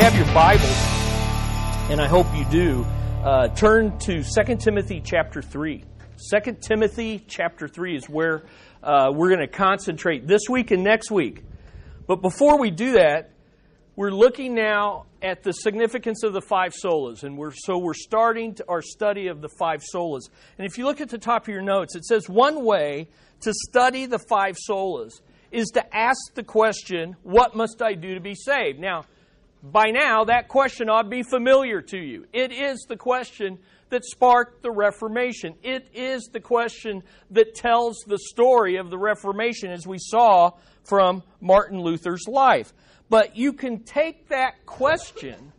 have your Bibles, and I hope you do, uh, turn to 2 Timothy chapter 3. 2 Timothy chapter 3 is where uh, we're going to concentrate this week and next week. But before we do that, we're looking now at the significance of the five solas, and we're so we're starting our study of the five solas. And if you look at the top of your notes, it says one way to study the five solas is to ask the question, "What must I do to be saved?" Now, by now, that question ought to be familiar to you. It is the question that sparked the Reformation. It is the question that tells the story of the Reformation, as we saw from Martin Luther's life. But you can take that question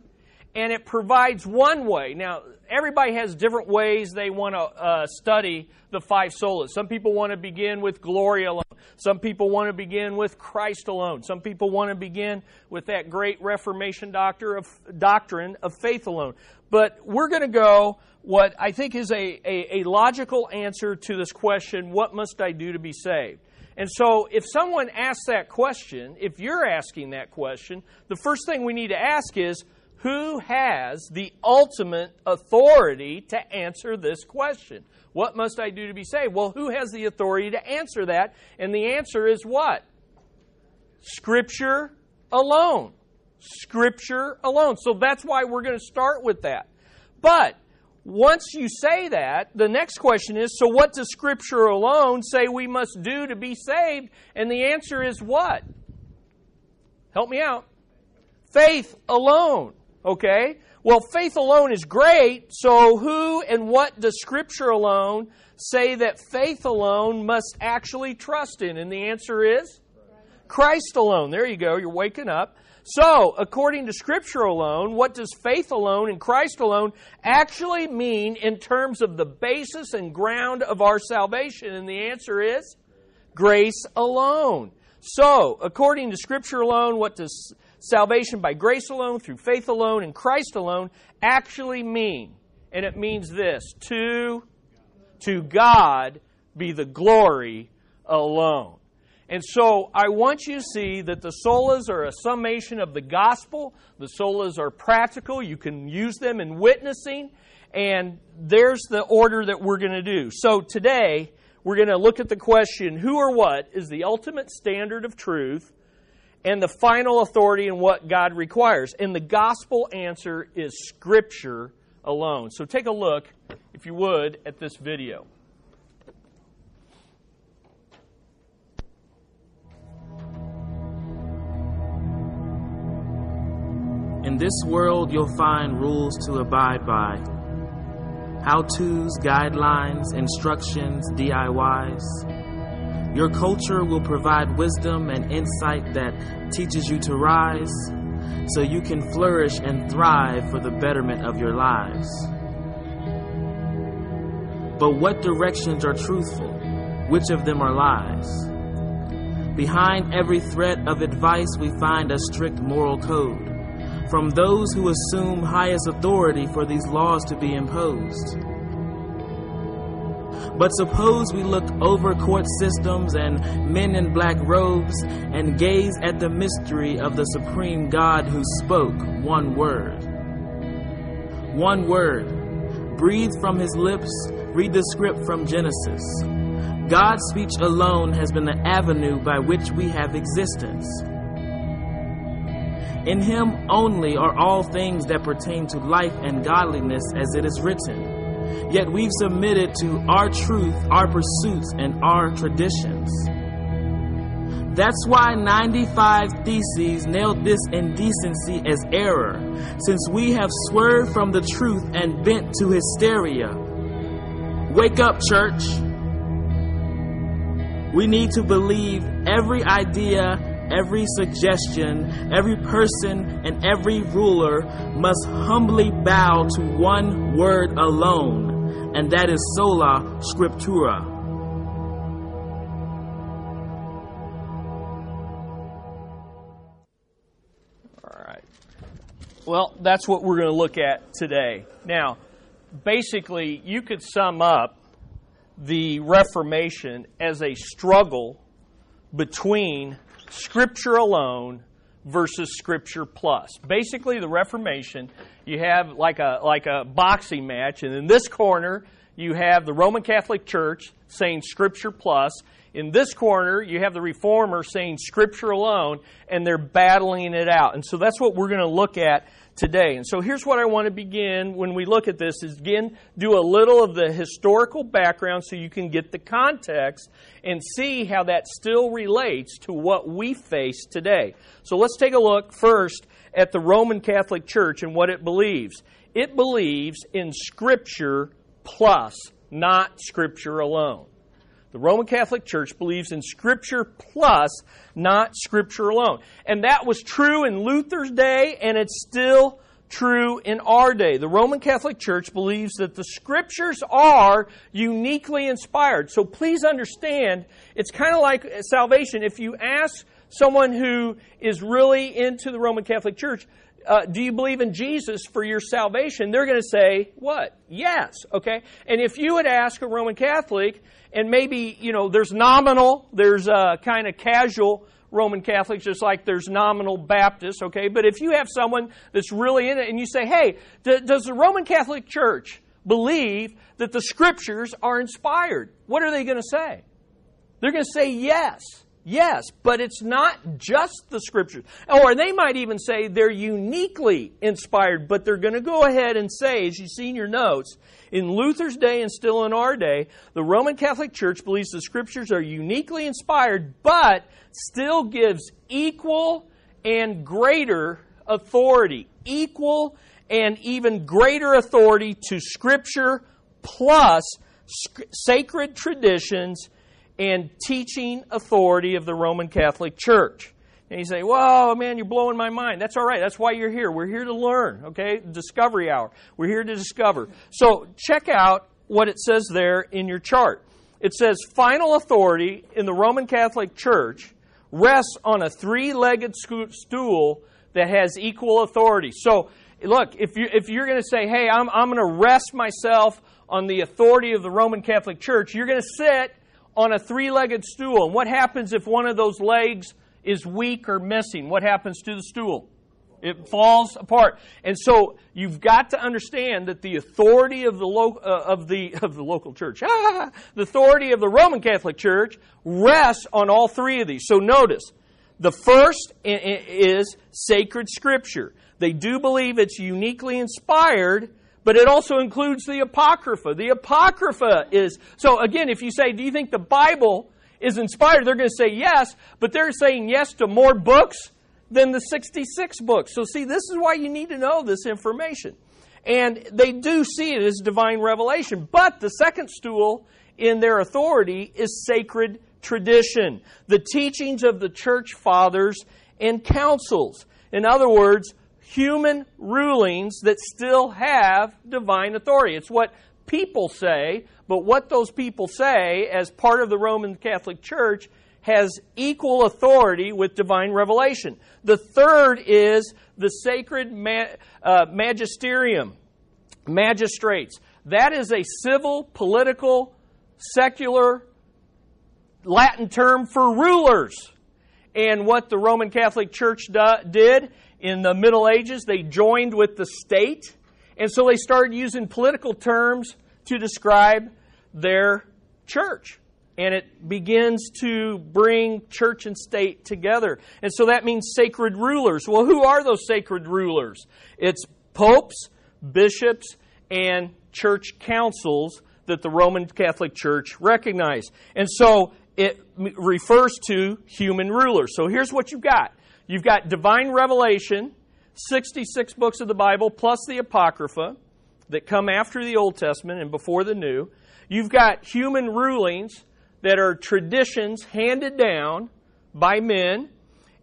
and it provides one way. Now, everybody has different ways they want to uh, study the five solas. Some people want to begin with glory alone. Some people want to begin with Christ alone. Some people want to begin with that great Reformation doctor of, doctrine of faith alone. But we're going to go what I think is a, a, a logical answer to this question what must I do to be saved? And so, if someone asks that question, if you're asking that question, the first thing we need to ask is who has the ultimate authority to answer this question? What must I do to be saved? Well, who has the authority to answer that? And the answer is what? Scripture alone. Scripture alone. So that's why we're going to start with that. But once you say that, the next question is so what does Scripture alone say we must do to be saved? And the answer is what? Help me out. Faith alone. Okay? Well, faith alone is great, so who and what does Scripture alone say that faith alone must actually trust in? And the answer is Christ alone. There you go, you're waking up. So, according to Scripture alone, what does faith alone and Christ alone actually mean in terms of the basis and ground of our salvation? And the answer is grace alone. So, according to Scripture alone, what does salvation by grace alone, through faith alone, and Christ alone actually mean? And it means this to, to God be the glory alone. And so I want you to see that the solas are a summation of the gospel. The solas are practical. You can use them in witnessing. And there's the order that we're going to do. So today, we're going to look at the question who or what is the ultimate standard of truth and the final authority in what God requires. And the gospel answer is Scripture alone. So take a look, if you would, at this video. In this world, you'll find rules to abide by how to's, guidelines, instructions, DIYs. Your culture will provide wisdom and insight that teaches you to rise so you can flourish and thrive for the betterment of your lives. But what directions are truthful? Which of them are lies? Behind every threat of advice, we find a strict moral code from those who assume highest authority for these laws to be imposed. But suppose we look over court systems and men in black robes and gaze at the mystery of the supreme God who spoke one word. One word. Breathe from his lips, read the script from Genesis. God's speech alone has been the avenue by which we have existence. In him only are all things that pertain to life and godliness as it is written. Yet we've submitted to our truth, our pursuits, and our traditions. That's why 95 Theses nailed this indecency as error, since we have swerved from the truth and bent to hysteria. Wake up, church. We need to believe every idea, every suggestion, every person, and every ruler must humbly bow to one word alone and that is sola scriptura. All right. Well, that's what we're going to look at today. Now, basically, you could sum up the Reformation as a struggle between Scripture alone versus Scripture plus. Basically, the Reformation, you have like a like a boxing match, and in this corner you have the Roman Catholic Church saying Scripture plus. In this corner, you have the Reformer saying Scripture alone, and they're battling it out. And so that's what we're going to look at today. And so here's what I want to begin when we look at this is again do a little of the historical background so you can get the context and see how that still relates to what we face today. So let's take a look first at the Roman Catholic Church and what it believes. It believes in scripture plus, not scripture alone. The Roman Catholic Church believes in Scripture plus, not Scripture alone. And that was true in Luther's day, and it's still true in our day. The Roman Catholic Church believes that the Scriptures are uniquely inspired. So please understand, it's kind of like salvation. If you ask someone who is really into the Roman Catholic Church, uh, do you believe in Jesus for your salvation? They're going to say, what? Yes. Okay? And if you would ask a Roman Catholic, and maybe, you know, there's nominal, there's a kind of casual Roman Catholics, just like there's nominal Baptists, okay? But if you have someone that's really in it and you say, hey, d- does the Roman Catholic Church believe that the scriptures are inspired? What are they going to say? They're going to say yes. Yes, but it's not just the scriptures. Or they might even say they're uniquely inspired, but they're going to go ahead and say, as you see in your notes, in Luther's day and still in our day, the Roman Catholic Church believes the scriptures are uniquely inspired, but still gives equal and greater authority. Equal and even greater authority to scripture plus sacred traditions and teaching authority of the Roman Catholic Church. And you say, Whoa, man, you're blowing my mind. That's all right. That's why you're here. We're here to learn, okay? Discovery hour. We're here to discover. So check out what it says there in your chart. It says, Final authority in the Roman Catholic Church rests on a three legged stool that has equal authority. So, look, if, you, if you're going to say, Hey, I'm, I'm going to rest myself on the authority of the Roman Catholic Church, you're going to sit on a three legged stool. And what happens if one of those legs is weak or missing? What happens to the stool? It falls apart. And so you've got to understand that the authority of the, lo- uh, of the, of the local church, ah, the authority of the Roman Catholic Church rests on all three of these. So notice, the first is sacred scripture. They do believe it's uniquely inspired but it also includes the Apocrypha. The Apocrypha is, so again, if you say, do you think the Bible is inspired? They're going to say yes, but they're saying yes to more books than the 66 books. So see, this is why you need to know this information. And they do see it as divine revelation. But the second stool in their authority is sacred tradition, the teachings of the church fathers and councils. In other words, human rulings that still have divine authority. It's what people say, but what those people say as part of the Roman Catholic Church has equal authority with divine revelation. The third is the sacred ma- uh, magisterium, magistrates. That is a civil, political, secular Latin term for rulers. And what the Roman Catholic Church do- did in the Middle Ages, they joined with the state, and so they started using political terms to describe their church. And it begins to bring church and state together. And so that means sacred rulers. Well, who are those sacred rulers? It's popes, bishops, and church councils that the Roman Catholic Church recognized. And so it refers to human rulers. So here's what you've got You've got divine revelation, 66 books of the Bible, plus the Apocrypha that come after the Old Testament and before the New. You've got human rulings that are traditions handed down by men.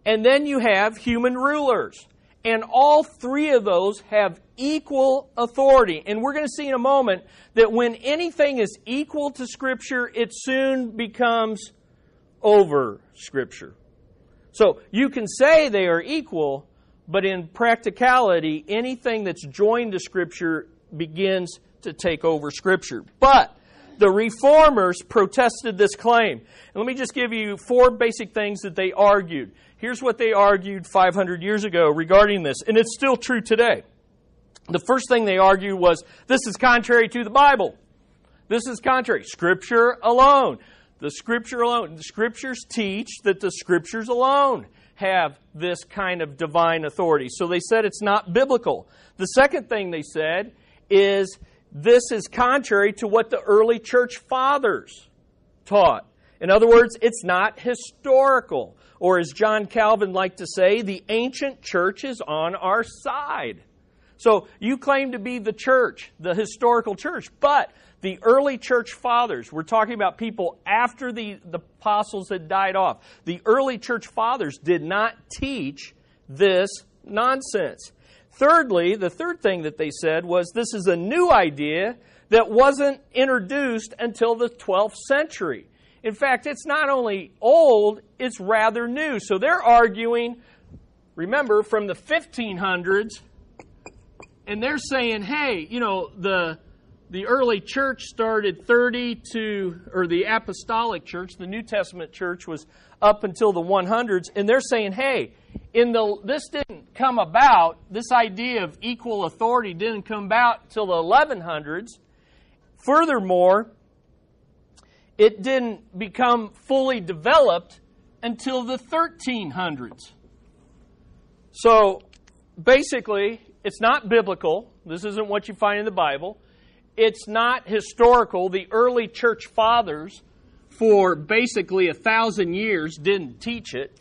And then you have human rulers. And all three of those have equal authority. And we're going to see in a moment that when anything is equal to Scripture, it soon becomes over Scripture. So you can say they are equal, but in practicality, anything that's joined to Scripture begins to take over Scripture. But The reformers protested this claim. And let me just give you four basic things that they argued. Here's what they argued 500 years ago regarding this, and it's still true today. The first thing they argued was this is contrary to the Bible. This is contrary. Scripture alone. The Scripture alone. The Scriptures teach that the Scriptures alone have this kind of divine authority. So they said it's not biblical. The second thing they said is this is contrary to what the early church fathers taught. In other words, it's not historical. Or as John Calvin liked to say, the ancient church is on our side. So you claim to be the church, the historical church, but the early church fathers, we're talking about people after the, the apostles had died off. The early church fathers did not teach this nonsense. Thirdly, the third thing that they said was this is a new idea that wasn't introduced until the 12th century. In fact, it's not only old, it's rather new. So they're arguing, remember, from the 1500s, and they're saying, hey, you know, the the early church started 30 to, or the apostolic church, the New Testament church was up until the 100s, and they're saying, hey, in the this didn't come about, this idea of equal authority didn't come about till the 1100s. Furthermore, it didn't become fully developed until the 1300s. So basically, it's not biblical. This isn't what you find in the Bible it's not historical. The early church fathers, for basically a thousand years, didn't teach it.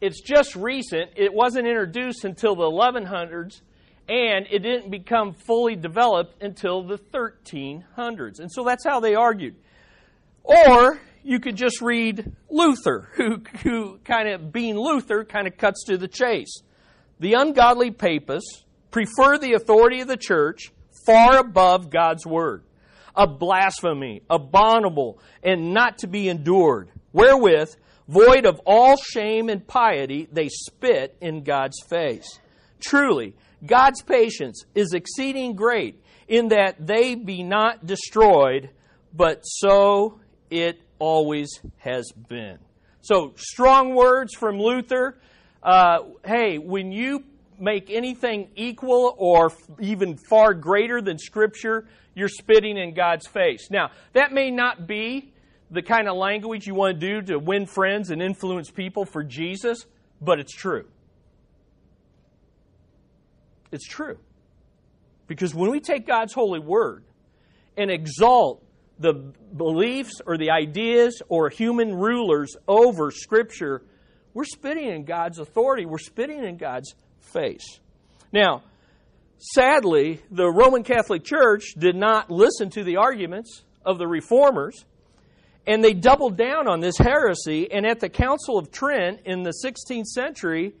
It's just recent. It wasn't introduced until the 1100s, and it didn't become fully developed until the 1300s. And so that's how they argued. Or you could just read Luther, who, who kind of, being Luther, kind of cuts to the chase. The ungodly papists prefer the authority of the church far above God's word, a blasphemy, abominable, and not to be endured, wherewith, void of all shame and piety, they spit in God's face. Truly, God's patience is exceeding great in that they be not destroyed, but so it always has been. So, strong words from Luther. Uh, hey, when you make anything equal or even far greater than Scripture, you're spitting in God's face. Now, that may not be the kind of language you want to do to win friends and influence people for Jesus, but it's true. It's true. Because when we take God's holy word and exalt the beliefs or the ideas or human rulers over Scripture, we're spitting in God's authority. We're spitting in God's face. Now, sadly, the Roman Catholic Church did not listen to the arguments of the reformers, and they doubled down on this heresy. And at the Council of Trent in the 16th century,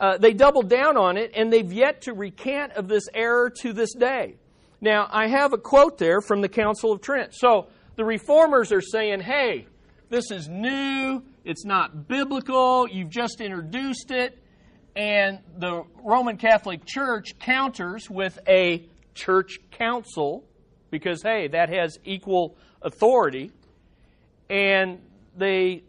uh, they doubled down on it, and they've yet to recant of this error to this day. Now, I have a quote there from the Council of Trent. So the reformers are saying, hey, this is new, it's not biblical, you've just introduced it. And the Roman Catholic Church counters with a church council because, hey, that has equal authority. And they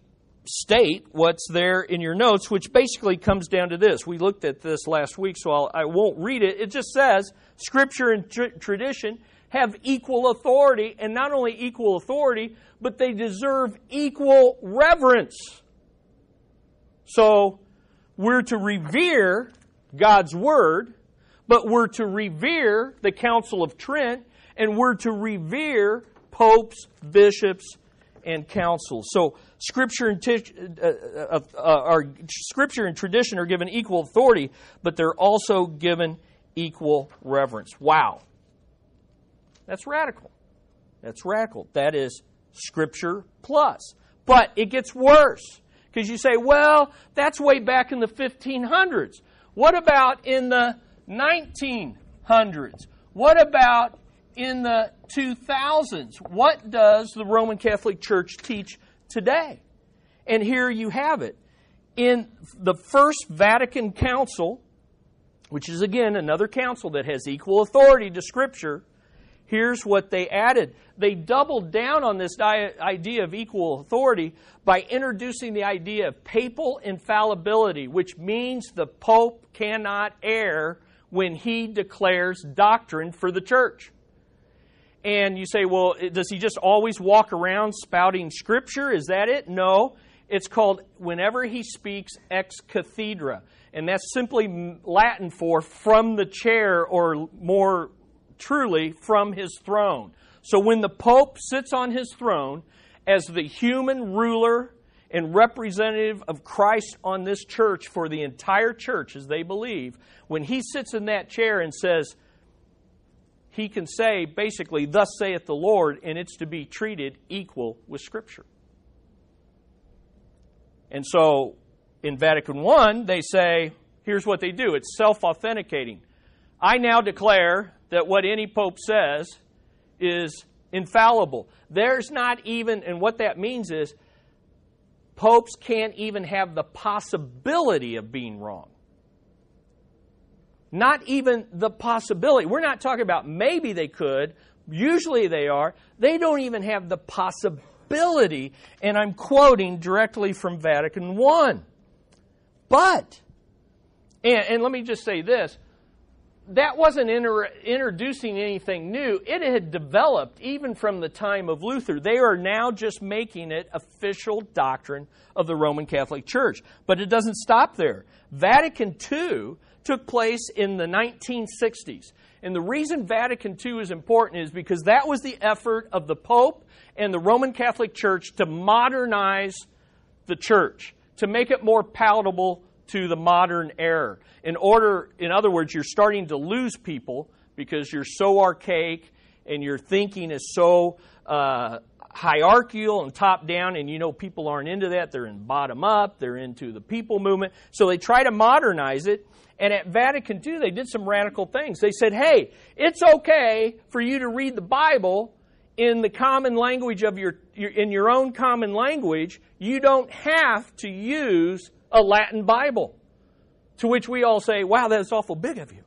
state what's there in your notes, which basically comes down to this. We looked at this last week, so I'll, I will not read it. It just says Scripture and tr- tradition have equal authority, and not only equal authority, but they deserve equal reverence. So, we're to revere God's Word, but we're to revere the Council of Trent, and we're to revere popes, bishops, and councils. So Scripture and, t- uh, uh, uh, our Scripture and tradition are given equal authority, but they're also given equal reverence. Wow. That's radical. That's radical. That is Scripture plus. But it gets worse. Because you say, well, that's way back in the 1500s. What about in the 1900s? What about in the 2000s? What does the Roman Catholic Church teach today? And here you have it. In the First Vatican Council, which is again another council that has equal authority to Scripture, here's what they added. They doubled down on this idea of equal authority by introducing the idea of papal infallibility, which means the Pope cannot err when he declares doctrine for the church. And you say, well, does he just always walk around spouting scripture? Is that it? No. It's called whenever he speaks ex cathedra. And that's simply Latin for from the chair, or more truly, from his throne. So when the Pope sits on his throne as the human ruler and representative of Christ on this church for the entire church, as they believe, when he sits in that chair and says, he can say basically, Thus saith the Lord, and it's to be treated equal with Scripture. And so in Vatican I, they say, here's what they do it's self authenticating. I now declare that what any pope says is infallible. There's not even, and what that means is, popes can't even have the possibility of being wrong. Not even the possibility. We're not talking about maybe they could. Usually they are. They don't even have the possibility. And I'm quoting directly from Vatican I. But, and, and let me just say this that wasn't inter- introducing anything new. It had developed even from the time of Luther. They are now just making it official doctrine of the Roman Catholic Church. But it doesn't stop there. Vatican II took place in the 1960s. And the reason Vatican II is important is because that was the effort of the Pope and the Roman Catholic Church to modernize the church, to make it more palatable to the modern era. In order, in other words, you're starting to lose people because you're so archaic and your thinking is so uh, hierarchical and top down, and you know people aren't into that. They're in bottom up, they're into the people movement. So they try to modernize it. And at Vatican II, they did some radical things. They said, hey, it's okay for you to read the Bible in the common language of your, your, in your own common language. You don't have to use a Latin Bible. To which we all say, wow, that's awful big of you.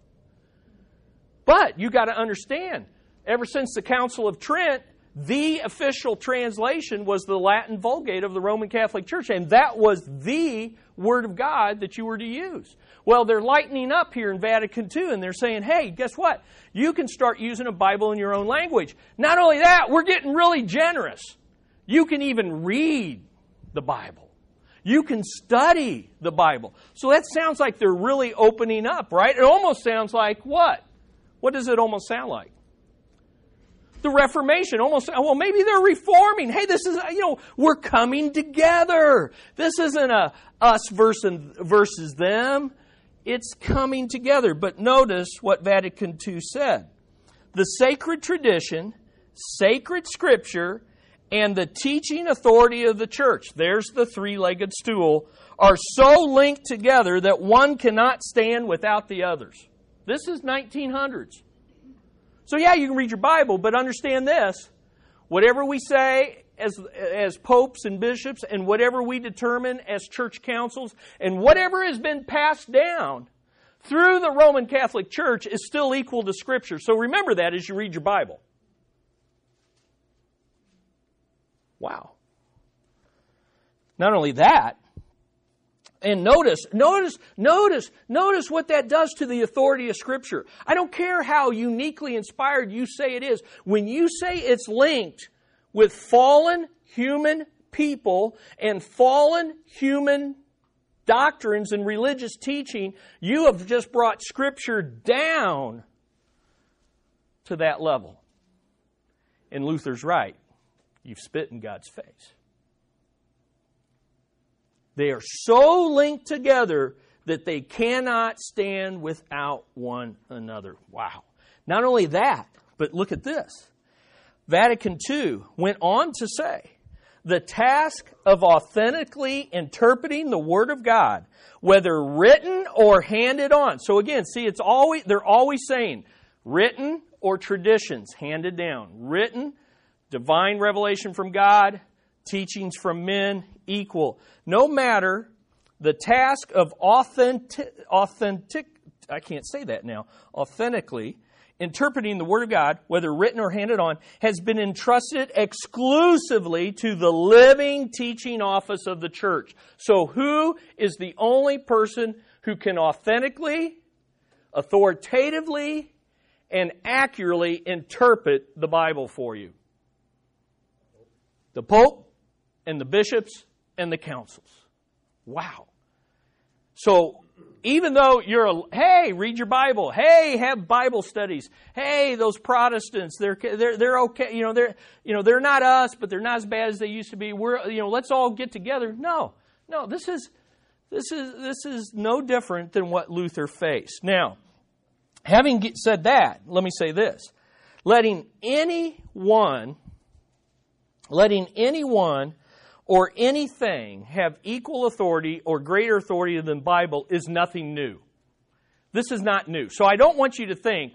But you got to understand, ever since the Council of Trent, the official translation was the Latin Vulgate of the Roman Catholic Church, and that was the Word of God that you were to use. Well, they're lightening up here in Vatican II, and they're saying, hey, guess what? You can start using a Bible in your own language. Not only that, we're getting really generous. You can even read the Bible. You can study the Bible. So that sounds like they're really opening up, right? It almost sounds like what? What does it almost sound like? the Reformation. Almost, oh, well, maybe they're reforming. Hey, this is, you know, we're coming together. This isn't a us versus, versus them. It's coming together. But notice what Vatican II said. The sacred tradition, sacred scripture, and the teaching authority of the church, there's the three legged stool, are so linked together that one cannot stand without the others. This is 1900s. So, yeah, you can read your Bible, but understand this whatever we say as, as popes and bishops, and whatever we determine as church councils, and whatever has been passed down through the Roman Catholic Church is still equal to Scripture. So remember that as you read your Bible. Wow. Not only that, and notice, notice, notice, notice what that does to the authority of Scripture. I don't care how uniquely inspired you say it is. When you say it's linked with fallen human people and fallen human doctrines and religious teaching, you have just brought Scripture down to that level. And Luther's right. You've spit in God's face. They are so linked together that they cannot stand without one another. Wow. Not only that, but look at this. Vatican II went on to say the task of authentically interpreting the Word of God, whether written or handed on. So again, see, it's always, they're always saying written or traditions handed down. Written, divine revelation from God, teachings from men equal. No matter the task of authentic, authentic, I can't say that now, authentically interpreting the Word of God, whether written or handed on, has been entrusted exclusively to the living teaching office of the church. So, who is the only person who can authentically, authoritatively, and accurately interpret the Bible for you? The Pope and the bishops and the councils. Wow. So, even though you're a, hey, read your Bible. Hey, have Bible studies. Hey, those Protestants, they're, they're, they're okay. You know, they're, you know, they're not us, but they're not as bad as they used to be. We're, you know, let's all get together. No, no, this is, this is, this is no different than what Luther faced. Now, having said that, let me say this. Letting anyone, letting anyone or anything have equal authority or greater authority than Bible is nothing new. This is not new. So I don't want you to think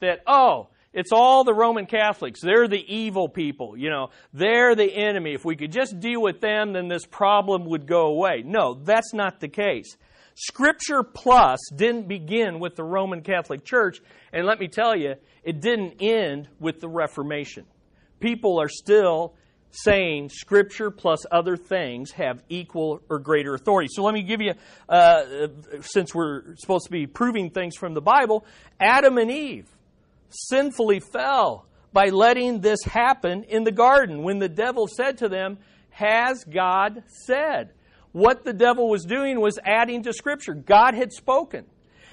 that, oh, it's all the Roman Catholics. They're the evil people. You know, they're the enemy. If we could just deal with them, then this problem would go away. No, that's not the case. Scripture Plus didn't begin with the Roman Catholic Church, and let me tell you, it didn't end with the Reformation. People are still saying Scripture plus other things have equal or greater authority. So let me give you, uh, since we're supposed to be proving things from the Bible, Adam and Eve sinfully fell by letting this happen in the garden when the devil said to them, Has God said? What the devil was doing was adding to Scripture. God had spoken.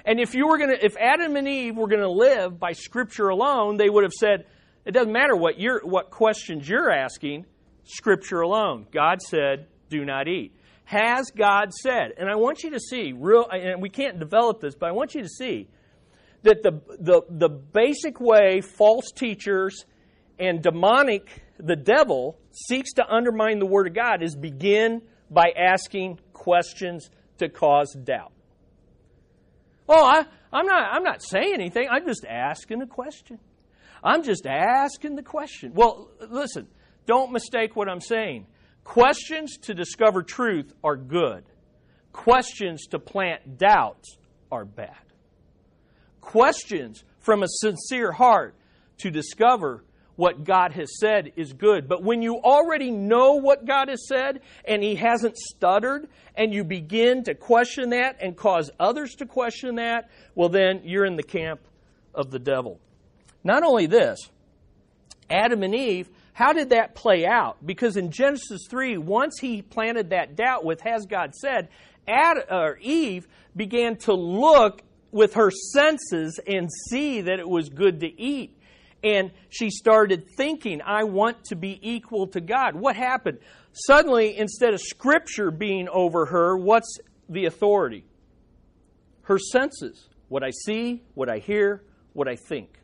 And if you were going to, if Adam and Eve were going to live by Scripture alone, they would have said, it doesn't matter what, you're, what questions you're asking. Scripture alone. God said, do not eat. Has God said? And I want you to see, real, and we can't develop this, but I want you to see that the, the, the basic way false teachers and demonic, the devil, seeks to undermine the Word of God is begin by asking questions to cause doubt. Oh, I, I'm, not, I'm not saying anything. I'm just asking a question. I'm just asking the question. Well, listen, don't mistake what I'm saying. Questions to discover truth are good. Questions to plant doubts are bad. Questions from a sincere heart to discover what God has said is good. But when you already know what God has said and He hasn't stuttered, and you begin to question that and cause others to question that, well, then you're in the camp of the devil. Not only this, Adam and Eve how did that play out? Because in Genesis 3, once he planted that doubt with, has God said, Ad, or Eve began to look with her senses and see that it was good to eat. And she started thinking, I want to be equal to God. What happened? Suddenly, instead of Scripture being over her, what's the authority? Her senses. What I see, what I hear, what I think.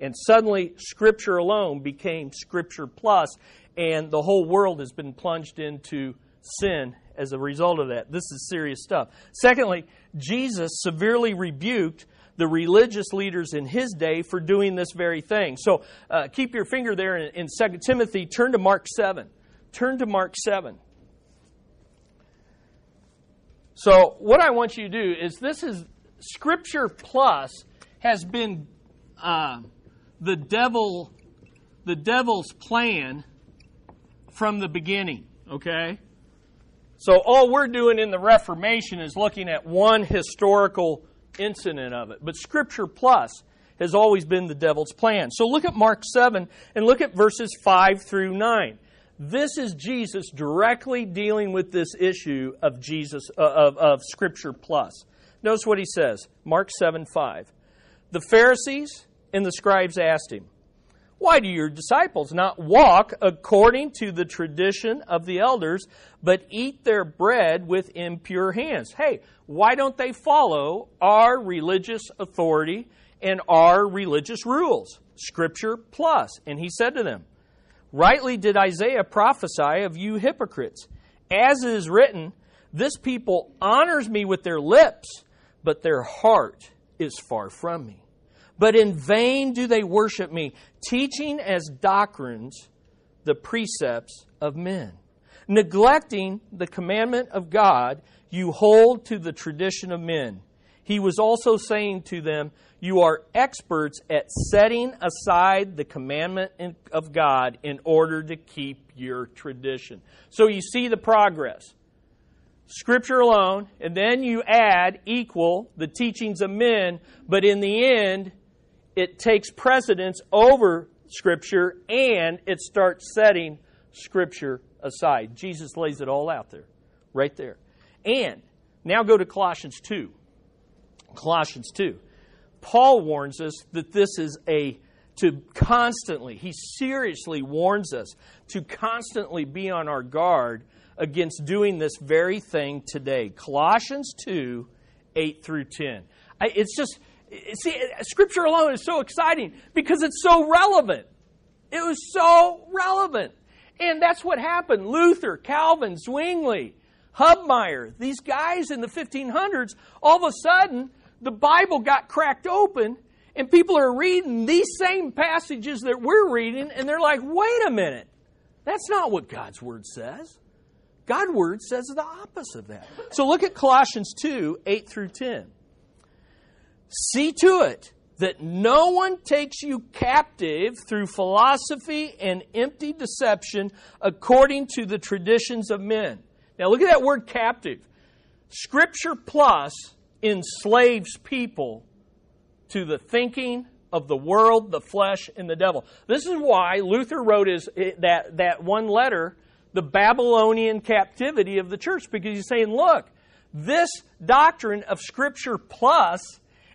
And suddenly, Scripture alone became Scripture plus, and the whole world has been plunged into sin as a result of that. This is serious stuff. Secondly, Jesus severely rebuked the religious leaders in his day for doing this very thing. So uh, keep your finger there in, in 2 Timothy. Turn to Mark 7. Turn to Mark 7. So, what I want you to do is this is Scripture Plus has been uh, the devil the devil's plan from the beginning, okay? So all we're doing in the Reformation is looking at one historical incident of it. But Scripture plus has always been the devil's plan. So look at Mark 7 and look at verses 5 through 9. This is Jesus directly dealing with this issue of Jesus uh, of, of Scripture plus. Notice what he says. Mark 7 5. The Pharisees and the scribes asked him, Why do your disciples not walk according to the tradition of the elders, but eat their bread with impure hands? Hey, why don't they follow our religious authority and our religious rules? Scripture plus. And he said to them, Rightly did Isaiah prophesy of you hypocrites. As it is written, This people honors me with their lips, but their heart is far from me. But in vain do they worship me, teaching as doctrines the precepts of men. Neglecting the commandment of God, you hold to the tradition of men. he was also saying to them, You are experts at setting aside the commandment of God in order to keep your tradition. So you see the progress. Scripture alone, and then you add equal the teachings of men, but in the end, it takes precedence over Scripture and it starts setting Scripture aside. Jesus lays it all out there, right there. And now go to Colossians 2. Colossians 2. Paul warns us that this is a to constantly, he seriously warns us to constantly be on our guard against doing this very thing today. Colossians 2 8 through 10. I, it's just, see, Scripture alone is so exciting because it's so relevant. It was so relevant. And that's what happened. Luther, Calvin, Zwingli, Hubmaier, these guys in the 1500s, all of a sudden, the Bible got cracked open and people are reading these same passages that we're reading and they're like, wait a minute. That's not what God's Word says. God's Word says the opposite of that. So look at Colossians 2 8 through 10. See to it that no one takes you captive through philosophy and empty deception according to the traditions of men. Now look at that word captive. Scripture plus enslaves people to the thinking of the world, the flesh, and the devil. This is why Luther wrote his, eh, that, that one letter, The Babylonian Captivity of the Church, because he's saying, look, this doctrine of Scripture plus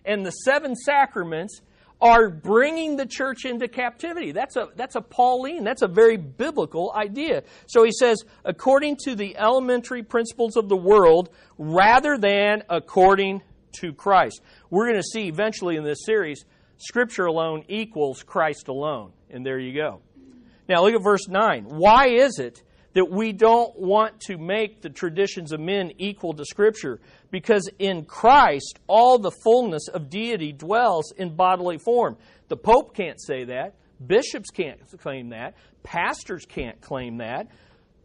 and the seven sacraments are bringing the church into captivity. That's a, that's a Pauline, that's a very biblical idea. So he says, according to the elementary principles of the world, rather than according to Christ. We're going to see eventually in this series, Scripture alone equals Christ alone. And there you go. Now look at verse 9. Why is it that we don't want to make the traditions of men equal to Scripture? Because in Christ, all the fullness of deity dwells in bodily form. The Pope can't say that. Bishops can't claim that. Pastors can't claim that.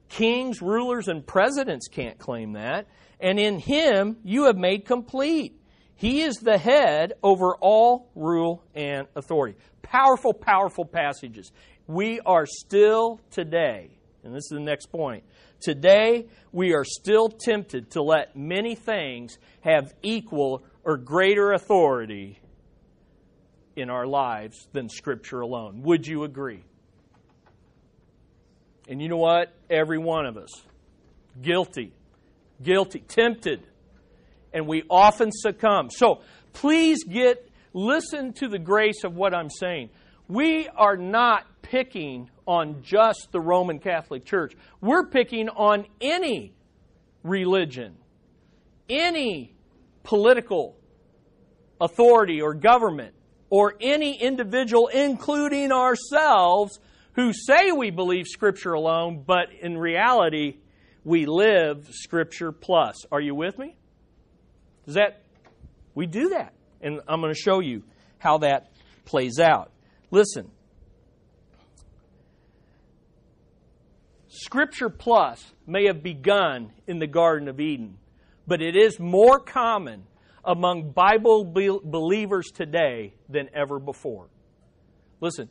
Kings, rulers, and presidents can't claim that. And in Him, you have made complete. He is the head over all rule and authority. Powerful, powerful passages. We are still today, and this is the next point. Today, we are still tempted to let many things have equal or greater authority in our lives than Scripture alone. Would you agree? And you know what? Every one of us. Guilty. Guilty. Tempted and we often succumb. So please get listen to the grace of what I'm saying. We are not picking on just the Roman Catholic Church. We're picking on any religion, any political authority or government, or any individual, including ourselves, who say we believe Scripture alone, but in reality, we live Scripture plus. Are you with me? Does that, we do that. And I'm going to show you how that plays out. Listen. Scripture plus may have begun in the Garden of Eden, but it is more common among Bible believers today than ever before. Listen,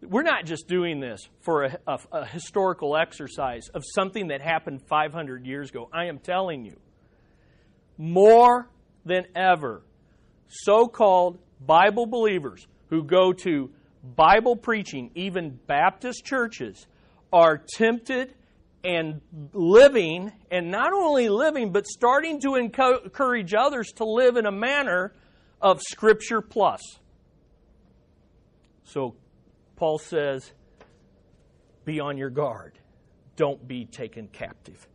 we're not just doing this for a, a, a, historical exercise of something that happened 500 years ago. I am telling you, more than ever, so called Bible believers who go to Bible preaching, even Baptist churches, are tempted and living, and not only living, but starting to encourage others to live in a manner of Scripture plus. So Paul says, be on your guard. Don't be taken captive.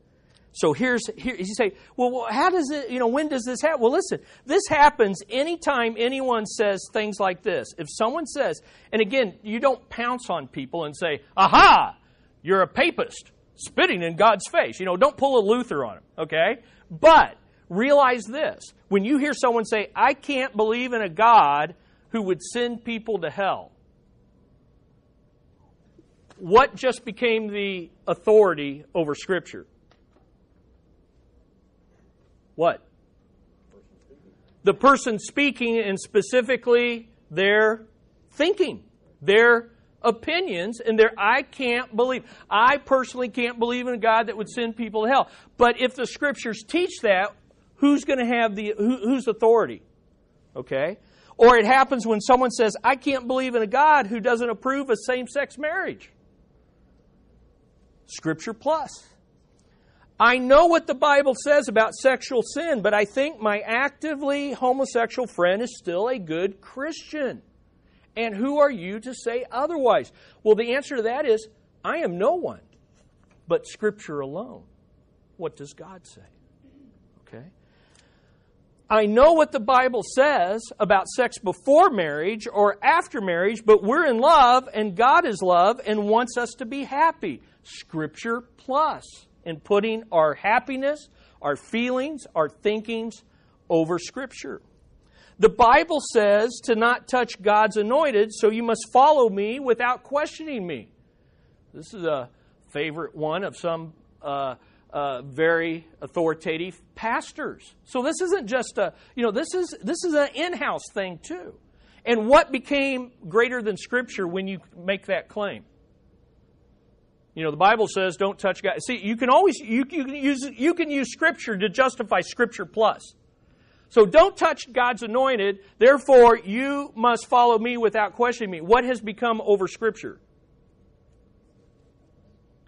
So here's here you say, well, how does it, you know, when does this happen? Well, listen, this happens anytime anyone says things like this. If someone says, and again, you don't pounce on people and say, aha, you're a papist, spitting in God's face. You know, don't pull a Luther on him, okay? But realize this when you hear someone say, I can't believe in a God who would send people to hell, what just became the authority over Scripture? What? the person speaking and specifically their thinking, their opinions, and their I can't believe. I personally can't believe in a God that would send people to hell. But if the scriptures teach that, who's going to have the who, whose authority? Okay? Or it happens when someone says, I can't believe in a God who doesn't approve of same sex marriage. Scripture plus. I know what the Bible says about sexual sin, but I think my actively homosexual friend is still a good Christian. And who are you to say otherwise? Well, the answer to that is I am no one but Scripture alone. What does God say? Okay? I know what the Bible says about sex before marriage or after marriage, but we're in love and God is love and wants us to be happy. Scripture plus. In putting our happiness, our feelings, our thinkings over Scripture. The Bible says to not touch God's anointed, so you must follow me without questioning me. This is a favorite one of some. Uh, uh, very authoritative pastors. So this isn't just a, you know, this is this is an in-house thing too. And what became greater than Scripture when you make that claim? You know, the Bible says, "Don't touch God." See, you can always you, you can use you can use Scripture to justify Scripture plus. So don't touch God's anointed. Therefore, you must follow me without questioning me. What has become over Scripture?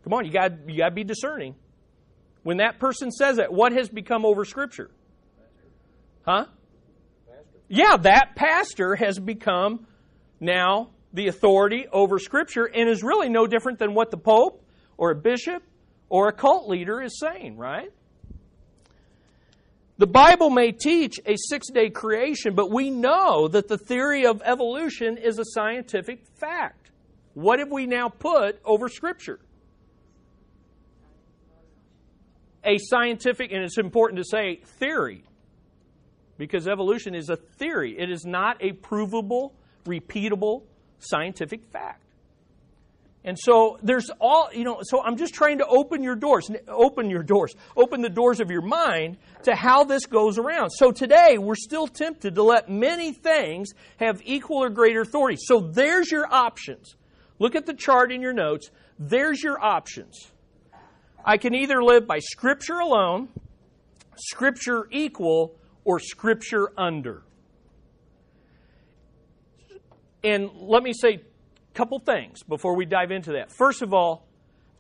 Come on, you got you got to be discerning. When that person says that, what has become over Scripture? Huh? Yeah, that pastor has become now the authority over Scripture and is really no different than what the Pope or a bishop or a cult leader is saying, right? The Bible may teach a six day creation, but we know that the theory of evolution is a scientific fact. What have we now put over Scripture? a scientific, and it's important to say theory, because evolution is a theory. It is not a provable, repeatable scientific fact. And so there's all, you know, so I'm just trying to open your doors, open your doors, open the doors of your mind to how this goes around. So today we're still tempted to let many things have equal or greater authority. So there's your options. Look at the chart in your notes. There's your options. I can either live by Scripture alone, Scripture equal, or Scripture under. And let me say couple things before we dive into that. First of all,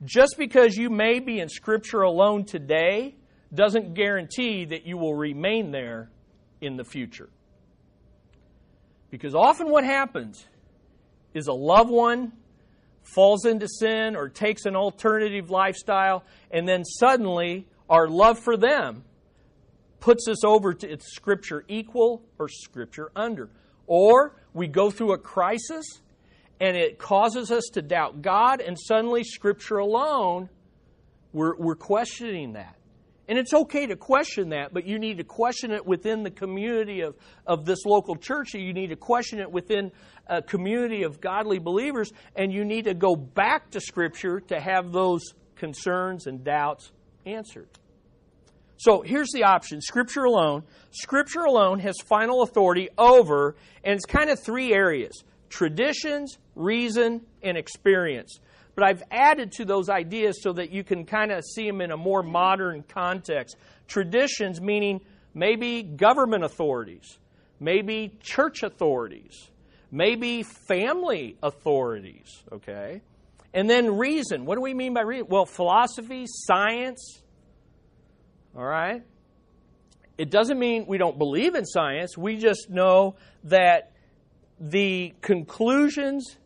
just because you may be in Scripture alone today doesn't guarantee that you will remain there in the future. Because often what happens is a loved one falls into sin or takes an alternative lifestyle, and then suddenly our love for them puts us over to it's scripture equal or scripture under. Or we go through a crisis and it causes us to doubt God, and suddenly scripture alone, we're, we're questioning that. And it's okay to question that, but you need to question it within the community of, of this local church. You need to question it within a community of godly believers, and you need to go back to Scripture to have those concerns and doubts answered. So here's the option Scripture alone. Scripture alone has final authority over, and it's kind of three areas traditions, reason, and experience. But I've added to those ideas so that you can kind of see them in a more modern context. Traditions, meaning maybe government authorities, maybe church authorities, maybe family authorities, okay? And then reason. What do we mean by reason? Well, philosophy, science, all right? It doesn't mean we don't believe in science. We just know that the conclusions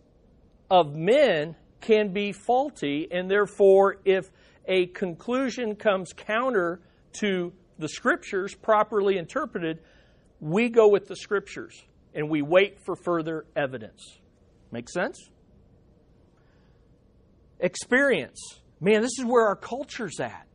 of men can be faulty, and therefore, if a conclusion comes counter to the scriptures properly interpreted, we go with the scriptures and we wait for further evidence. Make sense? Experience. Man, this is where our culture's at.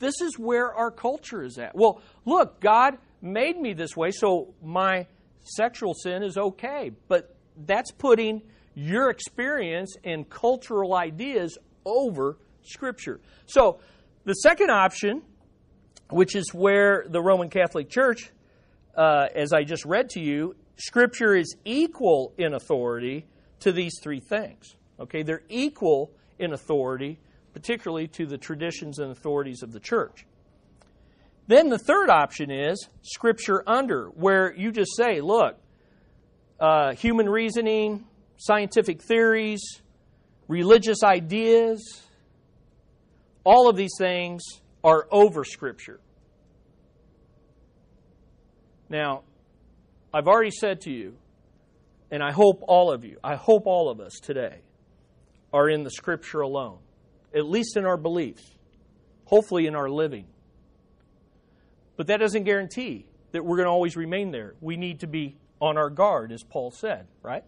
This is where our culture is at. Well, look, God made me this way, so my sexual sin is okay. But that's putting your experience and cultural ideas over Scripture. So, the second option, which is where the Roman Catholic Church uh, as I just read to you, Scripture is equal in authority to these three things. Okay, they're equal in authority, particularly to the traditions and authorities of the church. Then the third option is Scripture under, where you just say, look, uh, human reasoning, scientific theories, religious ideas, all of these things are over Scripture. Now, I've already said to you, and I hope all of you, I hope all of us today are in the Scripture alone, at least in our beliefs, hopefully in our living. But that doesn't guarantee that we're going to always remain there. We need to be on our guard, as Paul said, right?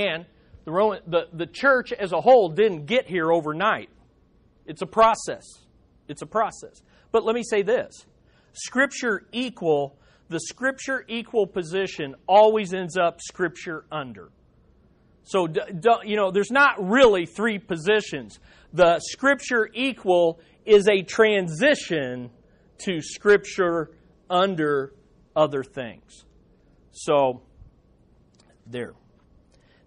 And the, Roman, the, the church as a whole didn't get here overnight. It's a process. It's a process. But let me say this Scripture equal, the Scripture equal position always ends up Scripture under. So, you know, there's not really three positions. The Scripture equal is a transition to Scripture under other things. So, there.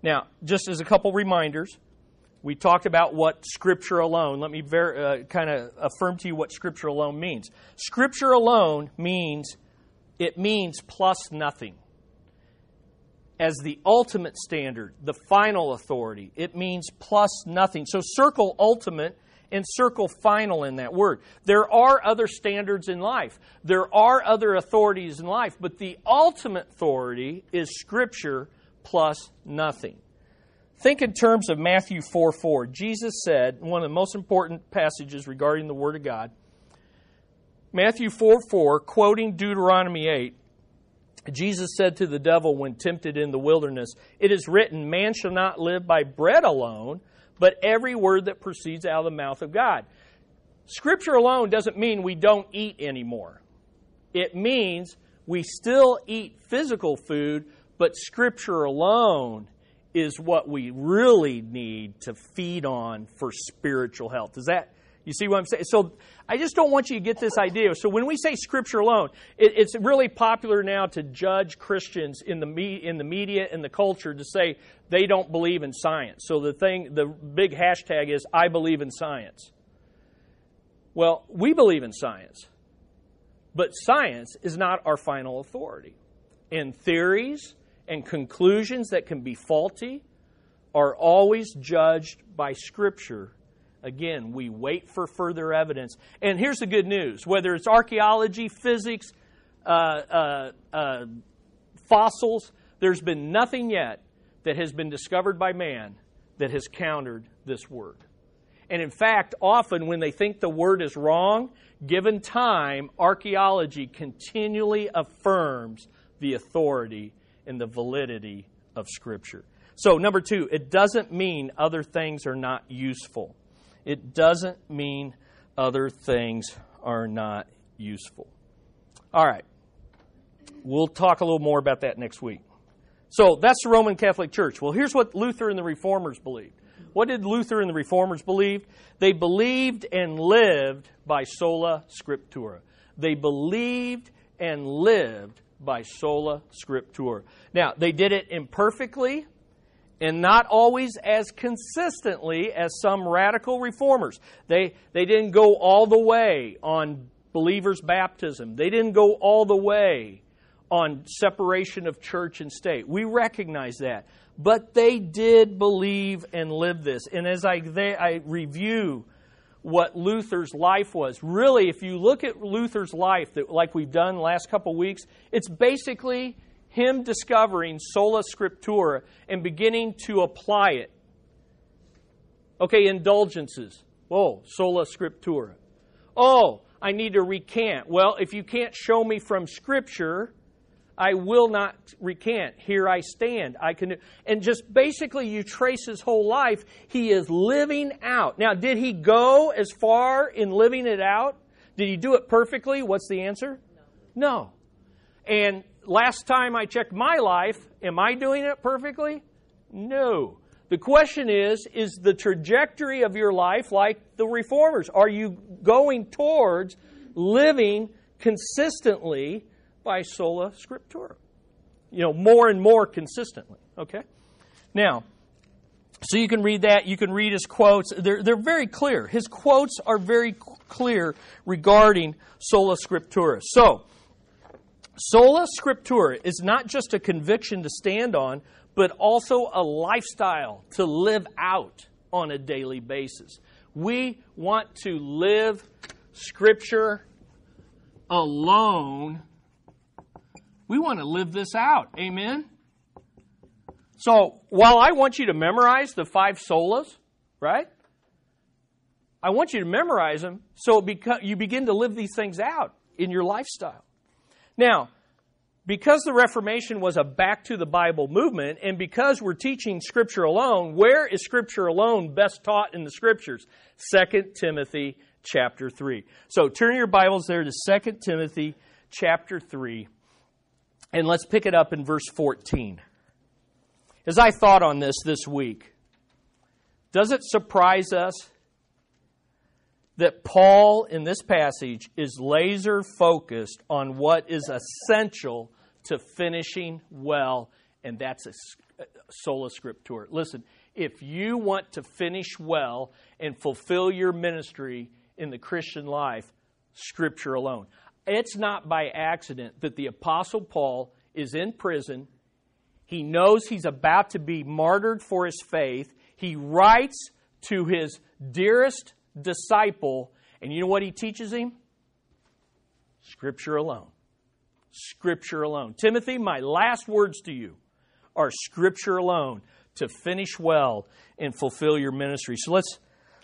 Now, just as a couple reminders, we talked about what Scripture alone. Let me ver- uh, kind of affirm to you what Scripture alone means. Scripture alone means it means plus nothing. As the ultimate standard, the final authority, it means plus nothing. So circle ultimate and circle final in that word. There are other standards in life, there are other authorities in life, but the ultimate authority is Scripture plus nothing. Think in terms of Matthew 4 4. Jesus said, one of the most important passages regarding the Word of God, Matthew 4 4, quoting Deuteronomy 8, Jesus said to the devil when tempted in the wilderness, It is written, Man shall not live by bread alone, but every word that proceeds out of the mouth of God. Scripture alone doesn't mean we don't eat anymore. It means we still eat physical food, but Scripture alone is what we really need to feed on for spiritual health. Does that you see what I'm saying? So I just don't want you to get this idea. So when we say Scripture alone, it, it's really popular now to judge Christians in the me, in the media and the culture to say they don't believe in science. So the thing, the big hashtag is I believe in science. Well, we believe in science, but science is not our final authority. And theories and conclusions that can be faulty are always judged by Scripture. Again, we wait for further evidence. And here's the good news whether it's archaeology, physics, uh, uh, uh, fossils, there's been nothing yet that has been discovered by man that has countered this word. And in fact, often when they think the word is wrong, given time, archaeology continually affirms the authority in the validity of Scripture. So, number two, it doesn't mean other things are not useful. It doesn't mean other things are not useful. All right. We'll talk a little more about that next week. So, that's the Roman Catholic Church. Well, here's what Luther and the Reformers believed. What did Luther and the Reformers believe? They believed and lived by sola scriptura. They believed and lived by sola scriptura. Now, they did it imperfectly and not always as consistently as some radical reformers. They, they didn't go all the way on believers' baptism, they didn't go all the way on separation of church and state. We recognize that. But they did believe and live this. And as I, they, I review what Luther's life was. Really, if you look at Luther's life, that, like we've done last couple weeks, it's basically him discovering sola scriptura and beginning to apply it. Okay, indulgences. Oh, sola scriptura. Oh, I need to recant. Well, if you can't show me from Scripture, I will not recant. Here I stand. I can and just basically you trace his whole life, he is living out. Now, did he go as far in living it out? Did he do it perfectly? What's the answer? No. no. And last time I checked my life, am I doing it perfectly? No. The question is is the trajectory of your life like the reformers? Are you going towards living consistently by sola scriptura. You know, more and more consistently. Okay? Now, so you can read that. You can read his quotes. They're, they're very clear. His quotes are very clear regarding sola scriptura. So, sola scriptura is not just a conviction to stand on, but also a lifestyle to live out on a daily basis. We want to live Scripture alone. We want to live this out. Amen? So, while I want you to memorize the five solas, right? I want you to memorize them so you begin to live these things out in your lifestyle. Now, because the Reformation was a back to the Bible movement, and because we're teaching Scripture alone, where is Scripture alone best taught in the Scriptures? 2 Timothy chapter 3. So turn your Bibles there to 2 Timothy chapter 3, and let's pick it up in verse 14. As I thought on this this week, does it surprise us that Paul in this passage is laser focused on what is essential to finishing well, and that's a sola scriptura. Listen, if you want to finish well and fulfill your ministry in the Christian life, Scripture alone. It's not by accident that the Apostle Paul is in prison. He knows he's about to be martyred for his faith. He writes to his dearest disciple, and you know what he teaches him? Scripture alone. Scripture alone. Timothy, my last words to you are Scripture alone to finish well and fulfill your ministry. So let's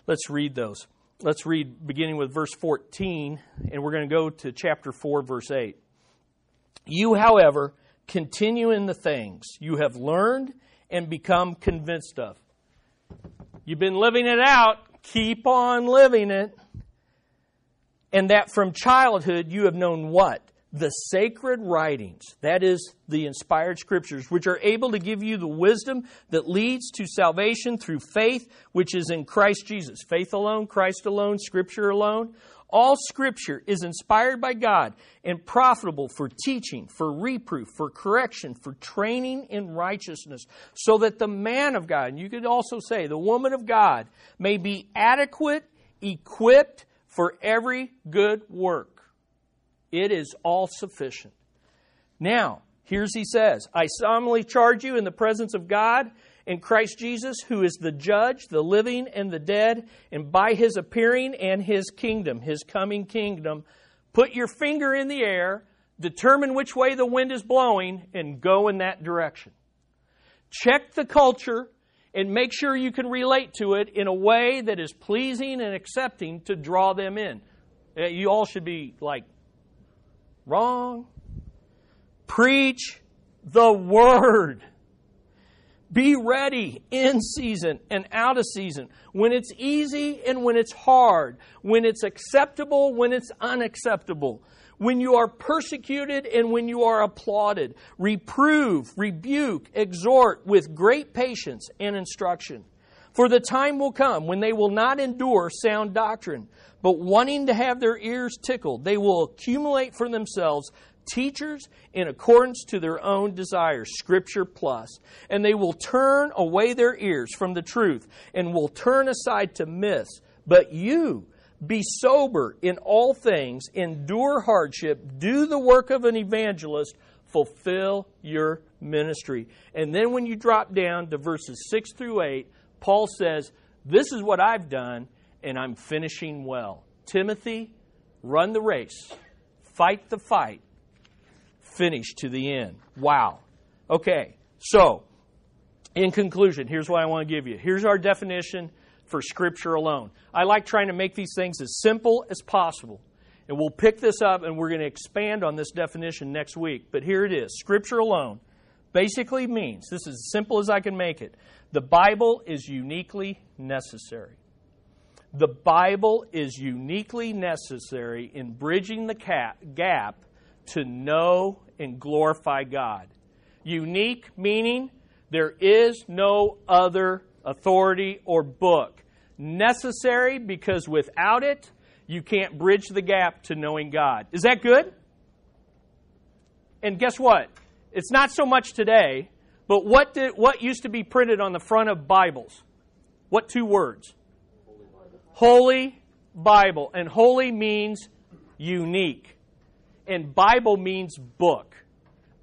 let's read those. Let's read beginning with verse 14, and we're going to go to chapter 4, verse 8. You, however, continue in the things you have learned and become convinced of. You've been living it out, keep on living it. And that from childhood you have known what? The sacred writings, that is, the inspired scriptures, which are able to give you the wisdom that leads to salvation through faith, which is in Christ Jesus. Faith alone, Christ alone, scripture alone. All scripture is inspired by God and profitable for teaching, for reproof, for correction, for training in righteousness, so that the man of God, and you could also say the woman of God, may be adequate, equipped for every good work. It is all sufficient. Now, here's he says I solemnly charge you in the presence of God and Christ Jesus, who is the judge, the living and the dead, and by his appearing and his kingdom, his coming kingdom, put your finger in the air, determine which way the wind is blowing, and go in that direction. Check the culture and make sure you can relate to it in a way that is pleasing and accepting to draw them in. Uh, you all should be like Wrong. Preach the word. Be ready in season and out of season. When it's easy and when it's hard. When it's acceptable, when it's unacceptable. When you are persecuted and when you are applauded. Reprove, rebuke, exhort with great patience and instruction. For the time will come when they will not endure sound doctrine, but wanting to have their ears tickled, they will accumulate for themselves teachers in accordance to their own desires, Scripture plus. And they will turn away their ears from the truth and will turn aside to myths. But you, be sober in all things, endure hardship, do the work of an evangelist, fulfill your ministry. And then when you drop down to verses 6 through 8, Paul says, This is what I've done, and I'm finishing well. Timothy, run the race, fight the fight, finish to the end. Wow. Okay, so in conclusion, here's what I want to give you. Here's our definition for Scripture alone. I like trying to make these things as simple as possible. And we'll pick this up and we're going to expand on this definition next week. But here it is Scripture alone basically means this is as simple as I can make it the Bible is uniquely necessary. The Bible is uniquely necessary in bridging the gap to know and glorify God. Unique meaning there is no other authority or book. Necessary because without it, you can't bridge the gap to knowing God. Is that good? And guess what? It's not so much today, but what did what used to be printed on the front of Bibles? What two words? Holy Bible. And holy means unique. And Bible means book.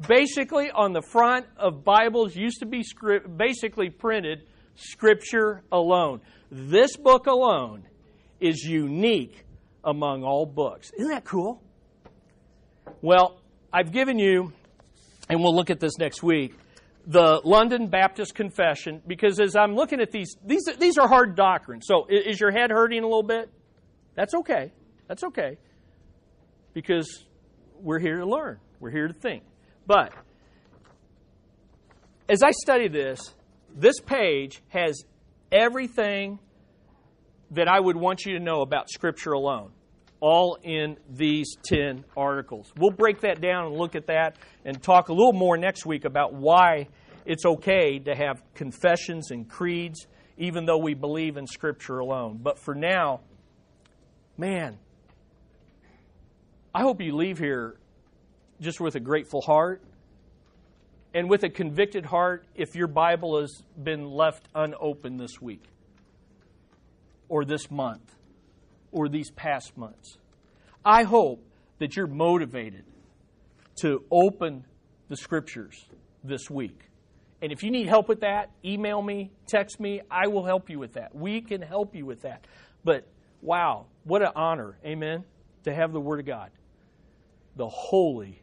Basically, on the front of Bibles used to be script, basically printed Scripture alone. This book alone is unique among all books. Isn't that cool? Well, I've given you, and we'll look at this next week, the London Baptist Confession, because as I'm looking at these, these, these are hard doctrines. So is your head hurting a little bit? That's okay. That's okay. Because we're here to learn, we're here to think. But as I study this, this page has everything that I would want you to know about Scripture alone, all in these 10 articles. We'll break that down and look at that and talk a little more next week about why it's okay to have confessions and creeds, even though we believe in Scripture alone. But for now, man, I hope you leave here just with a grateful heart and with a convicted heart if your Bible has been left unopened this week or this month or these past months. I hope that you're motivated to open the scriptures this week. And if you need help with that, email me, text me. I will help you with that. We can help you with that. But wow, what an honor, amen, to have the Word of God, the holy,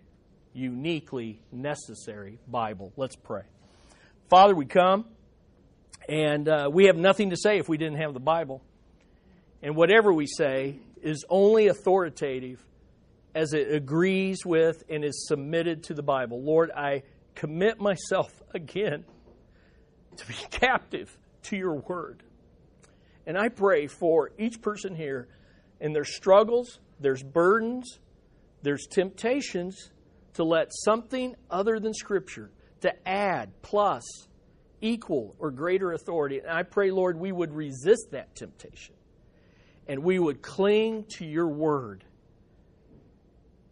uniquely necessary Bible. Let's pray. Father, we come, and uh, we have nothing to say if we didn't have the Bible. And whatever we say is only authoritative as it agrees with and is submitted to the Bible. Lord, I commit myself again to be captive to your word. And I pray for each person here in their struggles, there's burdens, there's temptations to let something other than Scripture to add, plus, equal, or greater authority. And I pray, Lord, we would resist that temptation and we would cling to your word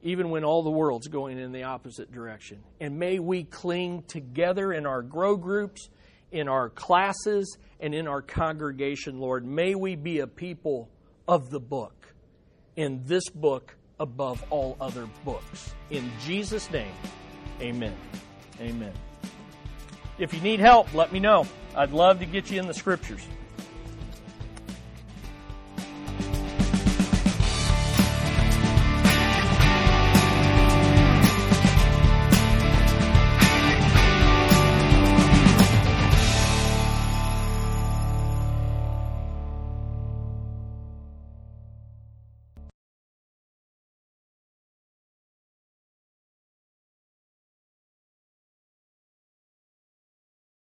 even when all the world's going in the opposite direction. And may we cling together in our grow groups, in our classes, and in our congregation, Lord. May we be a people of the book, in this book above all other books. In Jesus' name, amen. Amen. If you need help, let me know. I'd love to get you in the scriptures.